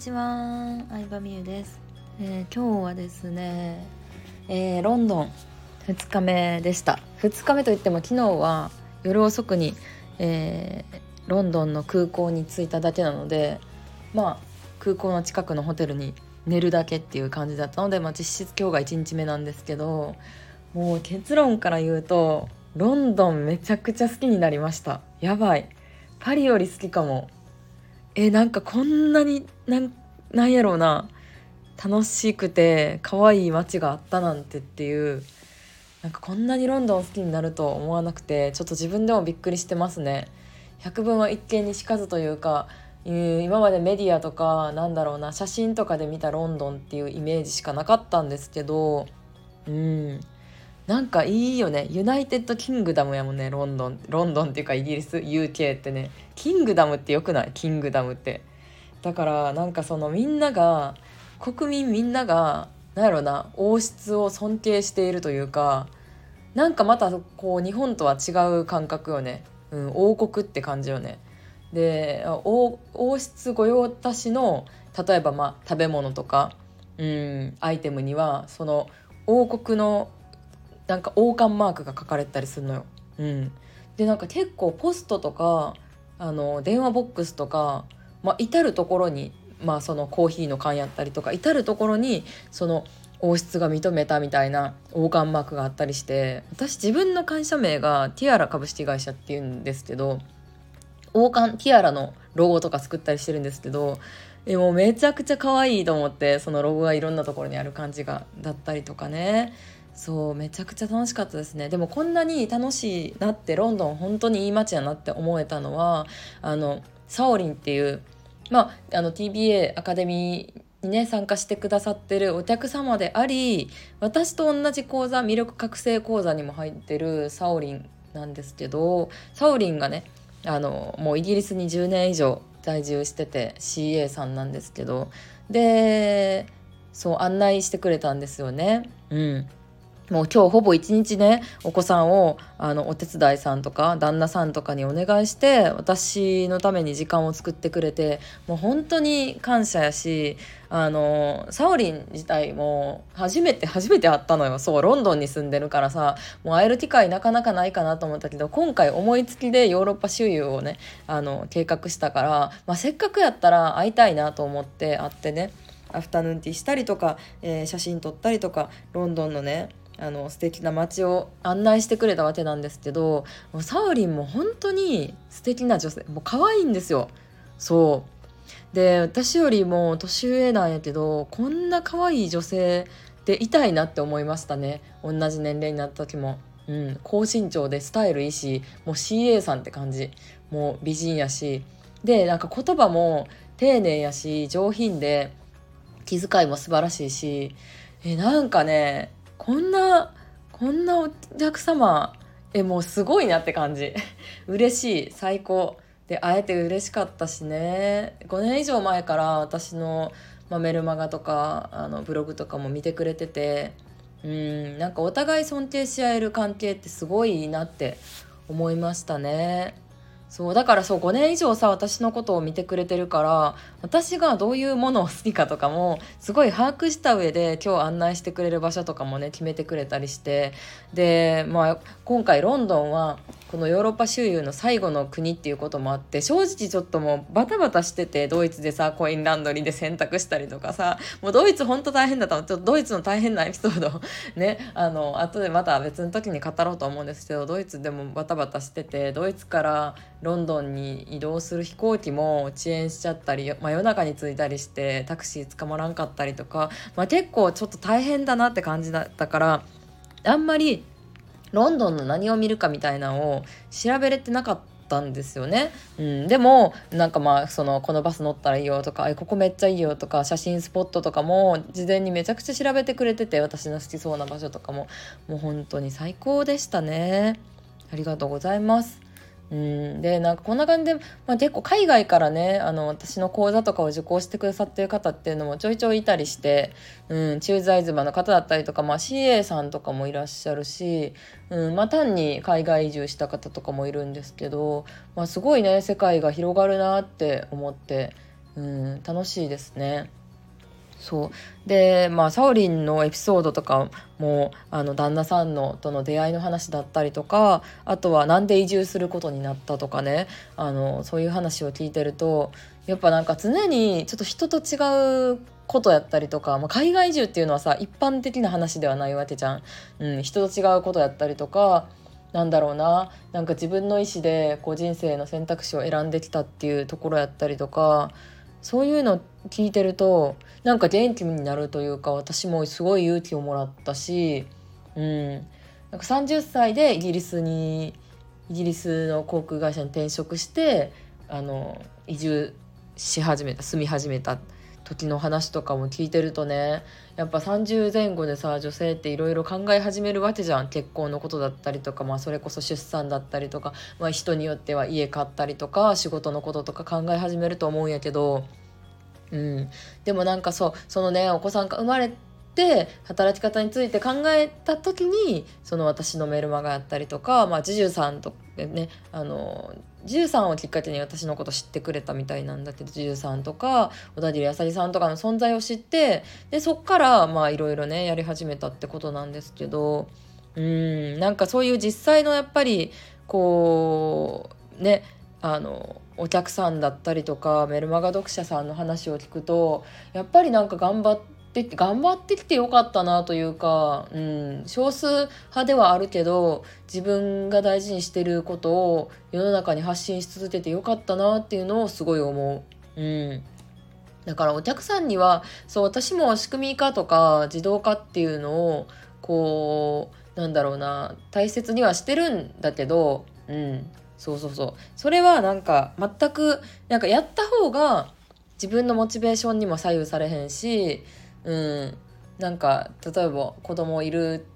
ちは、相葉美優です、えー今日はですね、えーロンドン2日目でした。2日目といっても昨日は夜遅くに、えーロンドンの空港に着いただけなのでまあ空港の近くのホテルに寝るだけっていう感じだったので、まあ、実質今日が1日目なんですけどもう結論から言うとロンドンめちゃくちゃ好きになりました。やばい。パリより好きかも。えなんかこんなになんなんやろうな。楽しくて可愛い街があったなんてっていうなんかこんなにロンドン好きになると思わなくてちょっと自分でもびっくりしてますね。百聞は一見にしかずというか今までメディアとかなんだろうな写真とかで見たロンドンっていうイメージしかなかったんですけどうん。なんかいいよね。 United Kingdom やもんね。ロンドン。ロンドンっていうかイギリス。UK ってね。キングダムってよくない？キングダムって。だからなんかそのみんなが国民みんながなんやろな王室を尊敬しているというかなんかまたこう日本とは違う感覚よね、うん、王国って感じよね。で王王室御用達の例えばまあ食べ物とか、うん、アイテムにはその王国のなんか王冠マークが書かれたりするのよ。うん、でなんか結構ポストとかあの電話ボックスとか、まあ、至る所に、まあ、そのコーヒーの缶やったりとか至る所にその王室が認めたみたいな王冠マークがあったりして私自分の会社名がティアラ株式会社っていうんですけど王冠ティアラのロゴとか作ったりしてるんですけどえもうめちゃくちゃ可愛いと思ってそのロゴがいろんなところにある感じがだったりとかねそうめちゃくちゃ楽しかったですねでもこんなに楽しいなってロンドン本当にいい街やなって思えたのはあのサオリンっていうまああの TBA アカデミーにね参加してくださってるお客様であり私と同じ講座魅力覚醒講座にも入ってるサオリンなんですけどサオリンがねあのもうイギリスに10年以上在住してて CA さんなんですけどでそう案内してくれたんですよね。うんもう今日ほぼ一日ねお子さんをあのお手伝いさんとか旦那さんとかにお願いして私のために時間を作ってくれてもう本当に感謝やしあのサオリン自体も初めて初めて会ったのよ。そうロンドンに住んでるからさもう会える機会なかなかないかなと思ったけど今回思いつきでヨーロッパ周遊をねあの計画したから、まあ、せっかくやったら会いたいなと思って会ってねアフタヌーンティーしたりとか、えー写真撮ったりとかロンドンのねあの素敵な街を案内してくれたわけなんですけどもうサオリンも本当に素敵な女性もう可愛いんですよ。そう。で私よりも年上なんやけどこんな可愛い女性でいたいなって思いましたね。同じ年齢になった時も。うん、高身長でスタイルいいしもう CA さんって感じ。もう美人やし。でなんか言葉も丁寧やし上品で気遣いも素晴らしいし。えなんかねこんなこんなお客様えもうすごいなって感じ。嬉しい。最高。で会えて嬉しかったしね。5年以上前から私の、まあ、メルマガとかあのブログとかも見てくれてて。うんなんかお互い尊敬し合える関係ってすごいいいなって思いましたね。そうだからそう5年以上さ私のことを見てくれてるから私がどういうものを好きかとかもすごい把握した上で今日案内してくれる場所とかもね決めてくれたりしてで、まあ、今回ロンドンはこのヨーロッパ周遊の最後の国っていうこともあって正直ちょっともうバタバタしててドイツでさコインランドリーで洗濯したりとかさもうドイツほんと大変だったの。ちょっとドイツの大変なエピソード ねあの後でまた別の時に語ろうと思うんですけどドイツでもバタバタしててドイツからロンドンに移動する飛行機も遅延しちゃったり真夜中に着いたりしてタクシー捕まらんかったりとか、まあ、結構ちょっと大変だなって感じだったからあんまりロンドンの何を見るかみたいなのを調べれてなかったんですよね、うん、でもなんかまあそのこのバス乗ったらいいよとかここめっちゃいいよとか写真スポットとかも事前にめちゃくちゃ調べてくれてて私の好きそうな場所とかも。もう本当に最高でしたね。ありがとうございます。うん、でなんかこんな感じで、まあ、結構海外からねあの私の講座とかを受講してくださってる方っていうのもちょいちょいいたりして、うん、駐在妻の方だったりとか、まあ、CA さんとかもいらっしゃるし、うんまあ、単に海外移住した方とかもいるんですけど、まあ、すごいね世界が広がるなって思ってうん楽しいですね。そう。でまあサオリンのエピソードとかもあの旦那さんのとの出会いの話だったりとかあとは何で移住することになったとかね。あのそういう話を聞いてるとやっぱなんか常にちょっと人と違うことやったりとか、まあ、海外移住っていうのはさ一般的な話ではないわけじゃん。うん、人と違うことやったりとかなんだろうな。なんか自分の意思でこう人生の選択肢を選んできたっていうところやったりとかそういうの聞いてるとなんか元気になるというか私もすごい勇気をもらったし、うん、なんか30歳でイギリスにイギリスの航空会社に転職してあの移住し始めた住み始めた。時の話とかも聞いてるとねやっぱ30前後でさ女性っていろいろ考え始めるわけじゃん。結婚のことだったりとか、まあ、それこそ出産だったりとか、まあ、人によっては家買ったりとか仕事のこととか考え始めると思うんやけど、うん、でもなんかそうそのねお子さんが生まれて働き方について考えた時にその私のメルマガやったりとか、まあ、ジジュさんとねあのジュさんをきっかけに私のこと知ってくれたみたいなんだけどジュさんとか小田切あさりさんとかの存在を知ってでそっからまあいろいろねやり始めたってことなんですけどうんなんかそういう実際のやっぱりこうねあのお客さんだったりとかメルマガ読者さんの話を聞くとやっぱりなんか頑張ってって頑張ってきてよかったなというか、うん、少数派ではあるけど自分が大事にしてることを世の中に発信し続けてよかったなっていうのをすごい思う。うん。だからお客さんにはそう私も仕組み化とか自動化っていうのをこうなんだろうな大切にはしてるんだけどうん。そうそうそう。それはなんか全くなんかやった方が自分のモチベーションにも左右されへんしうん。なんか例えば子供いる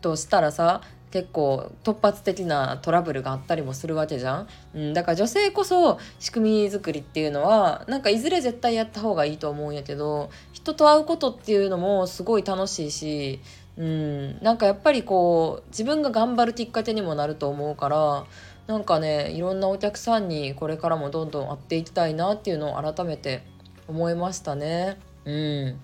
としたらさ結構突発的なトラブルがあったりもするわけじゃん、うん、だから女性こそ仕組み作りっていうのはなんかいずれ絶対やった方がいいと思うんやけど人と会うことっていうのもすごい楽しいし、うん、なんかやっぱりこう自分が頑張るきっかけにもなると思うからなんかねいろんなお客さんにこれからもどんどん会っていきたいなっていうのを改めて思いましたね。うん。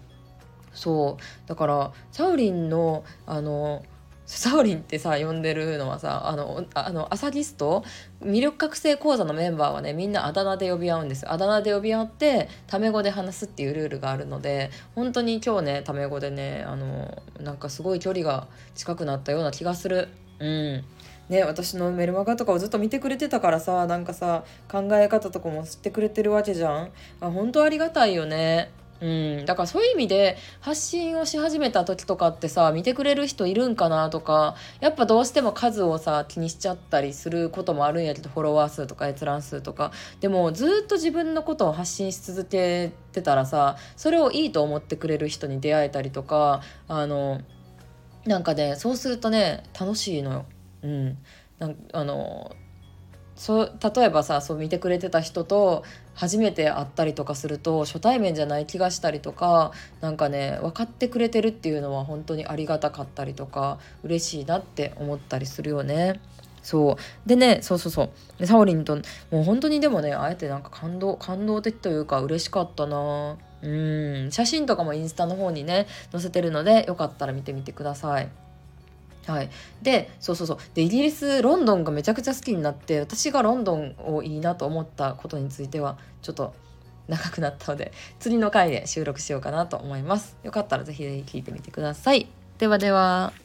そう。だからサウリンのあのサウリンってさ呼んでるのはさあのあのアサギスト？魅力覚醒講座のメンバーはねみんなあだ名で呼び合うんですあだ名で呼び合ってタメ語で話すっていうルールがあるので本当に今日ねタメ語でねあのなんかすごい距離が近くなったような気がする。うん。ね私のメルマガとかをずっと見てくれてたからさなんかさ考え方とかも知ってくれてるわけじゃん。あ本当ありがたいよね。うん、だからそういう意味で発信をし始めた時とかってさ見てくれる人いるんかなとかやっぱどうしても数をさ気にしちゃったりすることもあるんやけどフォロワー数とか閲覧数とかでもずっと自分のことを発信し続けてたらさそれをいいと思ってくれる人に出会えたりとかあのなんかねそうするとね楽しいのよ。うん、なんあのそう例えばさそう見てくれてた人と初めて会ったりとかすると初対面じゃない気がしたりとかなんかね分かってくれてるっていうのは本当にありがたかったりとか嬉しいなって思ったりするよね。そうでねそうそうそうサオリンともう本当にでもねあえてなんか感動感動的というか嬉しかったなうん写真とかもインスタの方にね載せてるのでよかったら見てみてください。はい、でそうそうそう。でイギリスロンドンがめちゃくちゃ好きになって私がロンドンをいいなと思ったことについてはちょっと長くなったので 次の回で収録しようかなと思います。よかったら是非聞いてみてください。ではでは。